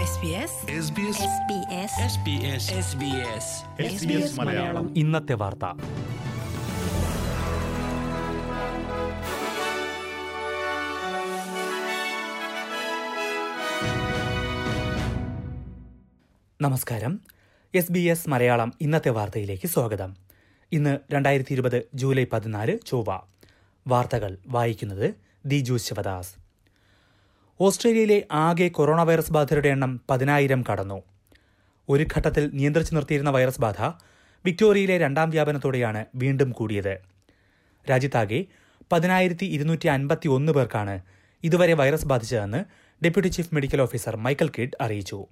SBS SBS Malayalam. ഇന്നത്തെ വാർത്ത. നമസ്കാരം. എസ് ബി എസ് മലയാളം ഇന്നത്തെ വാർത്തയിലേക്ക് സ്വാഗതം. ഇന്ന് രണ്ടായിരത്തി ഇരുപത് ജൂലൈ പതിനാല് ചൊവ്വ. വാർത്തകൾ വായിക്കുന്നത് ദിജു ശിവദാസ്. ഓസ്ട്രേലിയയിലെ ആകെ കൊറോണ വൈറസ് ബാധിതരുടെ എണ്ണം പതിനായിരം കടന്നു. ഒരു ഘട്ടത്തിൽ നിയന്ത്രിച്ചു നിർത്തിയിരുന്ന വൈറസ് ബാധ വിക്ടോറിയയിലെ രണ്ടാം വ്യാപനത്തോടെയാണ് വീണ്ടും കൂടിയത്. രാജ്യത്താകെ പതിനായിരത്തി ഇരുന്നൂറ്റി അൻപത്തി ഒന്ന് പേർക്കാണ് ഇതുവരെ virus ബാധിച്ചതെന്ന് deputy chief medical officer Michael Kidd അറിയിച്ചു.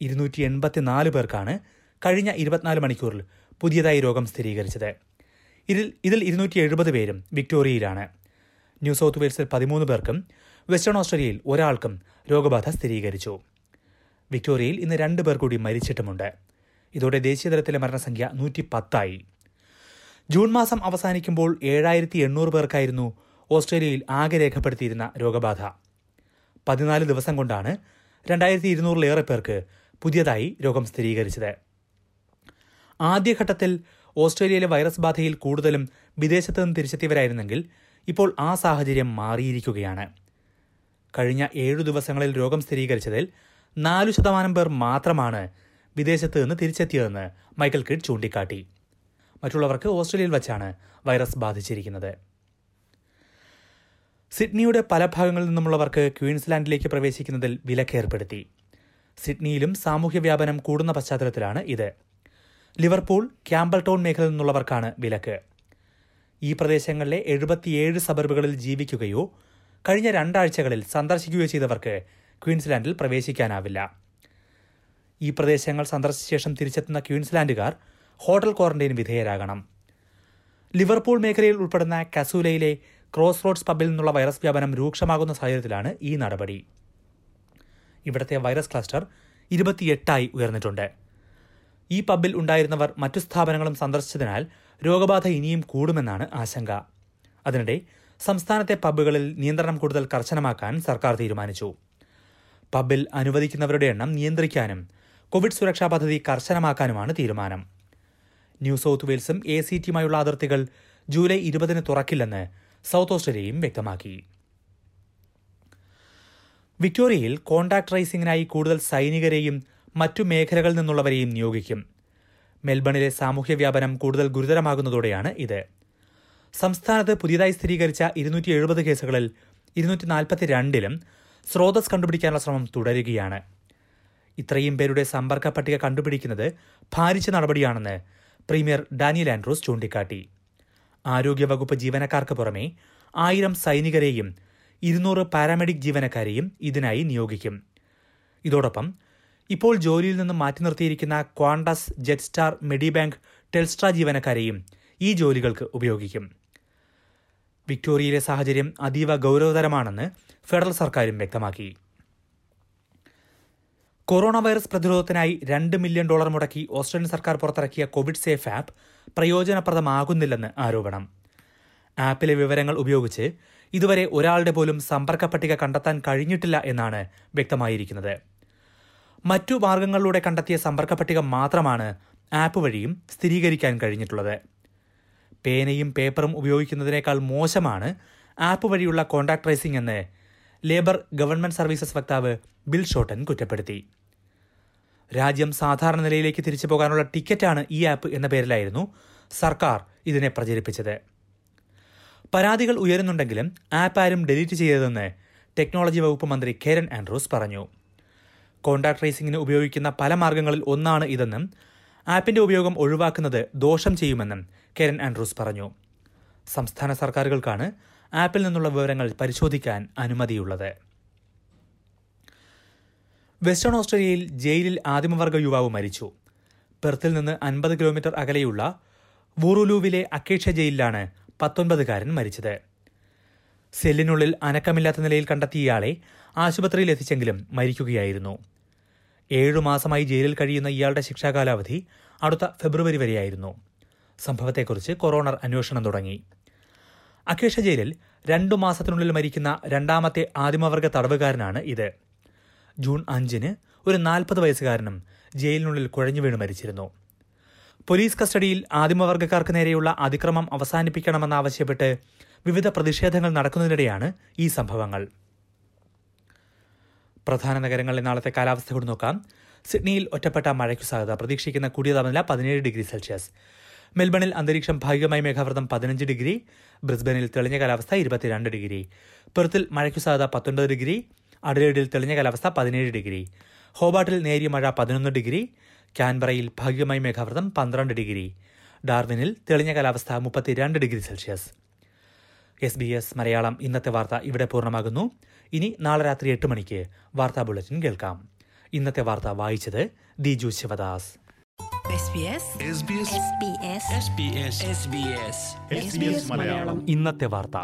ഇരുന്നൂറ്റി എൺപത്തിനാല് പേർക്കാണ് കഴിഞ്ഞ ഇരുപത്തിനാല് മണിക്കൂറിൽ പുതിയതായി രോഗം സ്ഥിരീകരിച്ചത്. ഇതിൽ ഇതിൽ ഇരുന്നൂറ്റി എഴുപത് പേരും വിക്ടോറിയയിലാണ്. ന്യൂ സൗത്ത് വെയിൽസിൽ പതിമൂന്ന് പേർക്കും വെസ്റ്റേൺ ഓസ്ട്രേലിയയിൽ ഒരാൾക്കും രോഗബാധ സ്ഥിരീകരിച്ചു. വിക്ടോറിയയിൽ ഇന്ന് രണ്ട് പേർ കൂടി മരിച്ചിട്ടുമുണ്ട്. ഇതോടെ ദേശീയതലത്തിലെ മരണസംഖ്യ നൂറ്റി പത്തായി ജൂൺ മാസം അവസാനിക്കുമ്പോൾ ഏഴായിരത്തി എണ്ണൂറ് പേർക്കായിരുന്നു ഓസ്ട്രേലിയയിൽ ആകെ രേഖപ്പെടുത്തിയിരുന്ന രോഗബാധ. പതിനാല് ദിവസം കൊണ്ടാണ് രണ്ടായിരത്തി ഇരുന്നൂറിലേറെ പേർക്ക് പുതിയതായി രോഗം സ്ഥിരീകരിച്ചത്. ആദ്യഘട്ടത്തിൽ ഓസ്ട്രേലിയയിലെ വൈറസ് ബാധയിൽ കൂടുതലും വിദേശത്തു നിന്ന് തിരിച്ചെത്തിയവരായിരുന്നെങ്കിൽ ഇപ്പോൾ ആ സാഹചര്യം മാറിയിരിക്കുകയാണ്. കഴിഞ്ഞ ഏഴു ദിവസങ്ങളിൽ രോഗം സ്ഥിരീകരിച്ചതിൽ നാലു ശതമാനം പേർ മാത്രമാണ് വിദേശത്ത് നിന്ന് തിരിച്ചെത്തിയതെന്ന് മൈക്കൽ കിഡ് ചൂണ്ടിക്കാട്ടി. മറ്റുള്ളവർക്ക് ഓസ്ട്രേലിയയിൽ വച്ചാണ് വൈറസ് ബാധിച്ചിരിക്കുന്നത്. സിഡ്നിയുടെ പല ഭാഗങ്ങളിൽ നിന്നുമുള്ളവർക്ക് ക്വീൻസ്ലാൻഡിലേക്ക് പ്രവേശിക്കുന്നതിൽ വിലക്കേർപ്പെടുത്തി. സിഡ്നിയിലും സാമൂഹ്യ വ്യാപനം കൂടുന്ന പശ്ചാത്തലത്തിലാണ് ഇത്. ലിവർപൂൾ ക്യാമ്പൽ ടൗൺ മേഖലയിൽ നിന്നുള്ളവർക്കാണ് വിലക്ക്. ഈ പ്രദേശങ്ങളിലെ എഴുപത്തിയേഴ് സബർബുകളിൽ ജീവിക്കുകയോ കഴിഞ്ഞ രണ്ടാഴ്ചകളിൽ സന്ദർശിക്കുകയോ ചെയ്തവർക്ക് ക്വീൻസ്ലാൻഡിൽ പ്രവേശിക്കാനാവില്ല. ഈ പ്രദേശങ്ങൾ സന്ദർശിച്ച ശേഷം തിരിച്ചെത്തുന്ന ക്വീൻസ്ലാൻഡുകാർ ഹോട്ടൽ ക്വാറന്റൈൻ വിധേയരാകണം. ലിവർപൂൾ മേഖലയിൽ ഉൾപ്പെടുന്ന കസൂലയിലെ ക്രോസ് റോഡ്സ് പബ്ബിൽ നിന്നുള്ള വൈറസ് വ്യാപനം രൂക്ഷമാകുന്ന സാഹചര്യത്തിലാണ് ഈ നടപടി. ഇവിടത്തെ വൈറസ് ക്ലസ്റ്റർ ഇരുപത്തിയെട്ടായി ഉയർന്നിട്ടുണ്ട്. ഈ പബ്ബിൽ ഉണ്ടായിരുന്നവർ മറ്റു സ്ഥാപനങ്ങളും സന്ദർശിച്ചതിനാൽ രോഗബാധ ഇനിയും കൂടുമെന്നാണ് ആശങ്ക. അതിനിടെ സംസ്ഥാനത്തെ പബ്ബുകളിൽ നിയന്ത്രണം കൂടുതൽ കർശനമാക്കാൻ സർക്കാർ തീരുമാനിച്ചു. പബ്ബിൽ അനുവദിക്കുന്നവരുടെ എണ്ണം നിയന്ത്രിക്കാനും കോവിഡ് സുരക്ഷാ പദ്ധതി കർശനമാക്കാനുമാണ് തീരുമാനം. ന്യൂ സൗത്ത് വെയിൽസും എ സി ടിയുമായുള്ള അതിർത്തികൾ ജൂലൈ ഇരുപതിന് തുറക്കില്ലെന്ന് സൗത്ത് ഓസ്ട്രേലിയയും വ്യക്തമാക്കി. വിക്ടോറിയയിൽ കോണ്ടാക്ട് ട്രേസിംഗിനായി കൂടുതൽ സൈനികരെയും മറ്റു മേഖലകളിൽ നിന്നുള്ളവരെയും നിയോഗിക്കും. മെൽബണിലെ സാമൂഹ്യ വ്യാപനം കൂടുതൽ ഗുരുതരമാകുന്നതോടെയാണ് ഇത്. സംസ്ഥാനത്ത് പുതിയതായി സ്ഥിരീകരിച്ച ഇരുന്നൂറ്റി എഴുപത് കേസുകളിൽ ഇരുന്നൂറ്റി നാൽപ്പത്തി രണ്ടിലും സ്രോതസ് കണ്ടുപിടിക്കാനുള്ള ശ്രമം തുടരുകയാണ്. ഇത്രയും പേരുടെ സമ്പർക്ക പട്ടിക കണ്ടുപിടിക്കുന്നത് ഭാരിച്ച നടപടിയാണെന്ന് പ്രീമിയർ ഡാനിയൽ ആൻഡ്രൂസ് ചൂണ്ടിക്കാട്ടി. ആരോഗ്യവകുപ്പ് ജീവനക്കാർക്ക് പുറമെ ആയിരം സൈനികരെയും ഇരുന്നൂറ് പാരാമെഡിക് ജീവനക്കാരെയും ഇതിനായി നിയോഗിക്കും. ഇതോടൊപ്പം ഇപ്പോൾ ജോലിയിൽ നിന്ന് മാറ്റി നിർത്തിയിരിക്കുന്ന ക്വാണ്ടസ് ജെറ്റ്സ്റ്റാർ മെഡിബാങ്ക് ടെൽസ്ട്ര ജീവനക്കാരെയും ഈ ജോലികൾക്ക് ഉപയോഗിക്കും. വിക്ടോറിയയിലെ സാഹചര്യം അതീവ ഗൗരവതരമാണെന്ന് ഫെഡറൽ സർക്കാരും വ്യക്തമാക്കി. കൊറോണ വൈറസ് പ്രതിരോധത്തിനായി രണ്ട് മില്യൺ ഡോളർ മുടക്കി ഓസ്ട്രേലിയൻ സർക്കാർ പുറത്തിറക്കിയ കോവിഡ് സേഫ് ആപ്പ് പ്രയോജനപ്രദമാകുന്നില്ലെന്ന് ആരോപണം. ആപ്പിലെ വിവരങ്ങൾ ഉപയോഗിച്ച് ഇതുവരെ ഒരാളുടെ പോലും സമ്പർക്ക പട്ടിക കണ്ടെത്താൻ കഴിഞ്ഞിട്ടില്ല എന്നാണ് വ്യക്തമായിരിക്കുന്നത്. മറ്റു മാർഗങ്ങളിലൂടെ കണ്ടെത്തിയ സമ്പർക്ക പട്ടിക മാത്രമാണ് ആപ്പ് വഴിയും സ്ഥിരീകരിക്കാൻ കഴിഞ്ഞിട്ടുള്ളത്. പേനയും പേപ്പറും ഉപയോഗിക്കുന്നതിനേക്കാൾ മോശമാണ് ആപ്പ് വഴിയുള്ള കോണ്ടാക്ട് ട്രേസിംഗ് എന്ന് ലേബർ ഗവൺമെന്റ് സർവീസസ് വക്താവ് ബിൽ ഷോട്ടൻ കുറ്റപ്പെടുത്തി. രാജ്യം സാധാരണ നിലയിലേക്ക് തിരിച്ചു പോകാനുള്ള ടിക്കറ്റാണ് ഈ ആപ്പ് എന്ന പേരിലായിരുന്നു സർക്കാർ ഇതിനെ പ്രചരിപ്പിച്ചത്. പരാതികൾ ഉയരുന്നുണ്ടെങ്കിലും ആപ്പ് ആരും ഡിലീറ്റ് ചെയ്തതെന്ന് ടെക്നോളജി വകുപ്പ് മന്ത്രി കെരൻ ആൻഡ്രൂസ് പറഞ്ഞു. കോണ്ടാക്ട് ട്രേസിംഗിന് ഉപയോഗിക്കുന്ന പല മാർഗങ്ങളിൽ ഒന്നാണ് ഇതെന്നും ആപ്പിന്റെ ഉപയോഗം ഒഴിവാക്കുന്നത് ദോഷം ചെയ്യുമെന്നും കെരൻ ആൻഡ്രൂസ് പറഞ്ഞു. സംസ്ഥാന സർക്കാരുകൾക്കാണ് ആപ്പിൽ നിന്നുള്ള വിവരങ്ങൾ പരിശോധിക്കാൻ അനുമതിയുള്ളത്. വെസ്റ്റേൺ ഓസ്ട്രേലിയയിൽ ജയിലിൽ ആദിമവർഗ യുവാവ് മരിച്ചു. പെർത്തിൽ നിന്ന് അൻപത് കിലോമീറ്റർ അകലെയുള്ള വൂറുലുവിലെ അക്കേഷ്യ ജയിലിലാണ് പത്തൊൻപതുകാരൻ മരിച്ചത്. സെല്ലിനുള്ളിൽ അനക്കമില്ലാത്ത നിലയിൽ കണ്ടെത്തിയ ഇയാളെ ആശുപത്രിയിൽ എത്തിച്ചെങ്കിലും മരിക്കുകയായിരുന്നു. ഏഴു മാസമായി ജയിലിൽ കഴിയുന്ന ഇയാളുടെ ശിക്ഷാകാലാവധി അടുത്ത ഫെബ്രുവരി വരെയായിരുന്നു. സംഭവത്തെക്കുറിച്ച് കൊറോണർ അന്വേഷണം തുടങ്ങി. അഖേഷ ജയിലിൽ രണ്ടു മാസത്തിനുള്ളിൽ മരിക്കുന്ന രണ്ടാമത്തെ ആദിമവർഗ തടവുകാരനാണ് ഇത്. ജൂൺ അഞ്ചിന് ഒരു നാൽപ്പത് വയസ്സുകാരനും ജയിലിനുള്ളിൽ കുഴഞ്ഞു വീണ് മരിച്ചിരുന്നു. പോലീസ് കസ്റ്റഡിയിൽ ആദിമവർഗക്കാർക്ക് നേരെയുള്ള അതിക്രമം അവസാനിപ്പിക്കണമെന്നാവശ്യപ്പെട്ട് വിവിധ പ്രതിഷേധങ്ങൾ നടക്കുന്നതിനിടെയാണ് ഈ സംഭവങ്ങൾ. പ്രധാന നഗരങ്ങളിൽ നാളത്തെ കാലാവസ്ഥ കൂടി നോക്കാം. സിഡ്നിയിൽ ഒറ്റപ്പെട്ട മഴയ്ക്ക് സാധ്യത. പ്രതീക്ഷിക്കുന്ന കൂടിയ താപനില പതിനേഴ് ഡിഗ്രി സെൽഷ്യസ്. മെൽബണിൽ അന്തരീക്ഷം ഭാഗികമായി മേഘാവൃതം പതിനഞ്ച് ഡിഗ്രി. ബ്രിസ്ബനിൽ തെളിഞ്ഞ കാലാവസ്ഥ ഇരുപത്തിരണ്ട് ഡിഗ്രി. പെർത്തിൽ മഴയ്ക്കു സാധ്യത പത്തൊൻപത് ഡിഗ്രി. അഡലേഡിൽ തെളിഞ്ഞ കാലാവസ്ഥ പതിനേഴ് ഡിഗ്രി. ഹോബാട്ടിൽ നേരിയ മഴ പതിനൊന്ന് ഡിഗ്രി. കാൻബറയിൽ ഭാഗികമായി മേഘാവൃതം പന്ത്രണ്ട് ഡിഗ്രി. ഡാർവിനിൽ തെളിഞ്ഞ കാലാവസ്ഥ മുപ്പത്തിരണ്ട് degree Celsius. S B S Malayalam ഇന്നത്തെ വാർത്ത ഇവിടെ പൂർണമാകുന്നു. ഇനി നാളെ രാത്രി എട്ട് മണിക്ക് വാർത്താ ബുള്ളറ്റിൻ കേൾക്കാം. ഇന്നത്തെ വാർത്ത വായിച്ചത് Diju Sivadas. SBS SBS SBS SBS SBS SBS Malayalam. ഇന്നത്തെ വാർത്ത.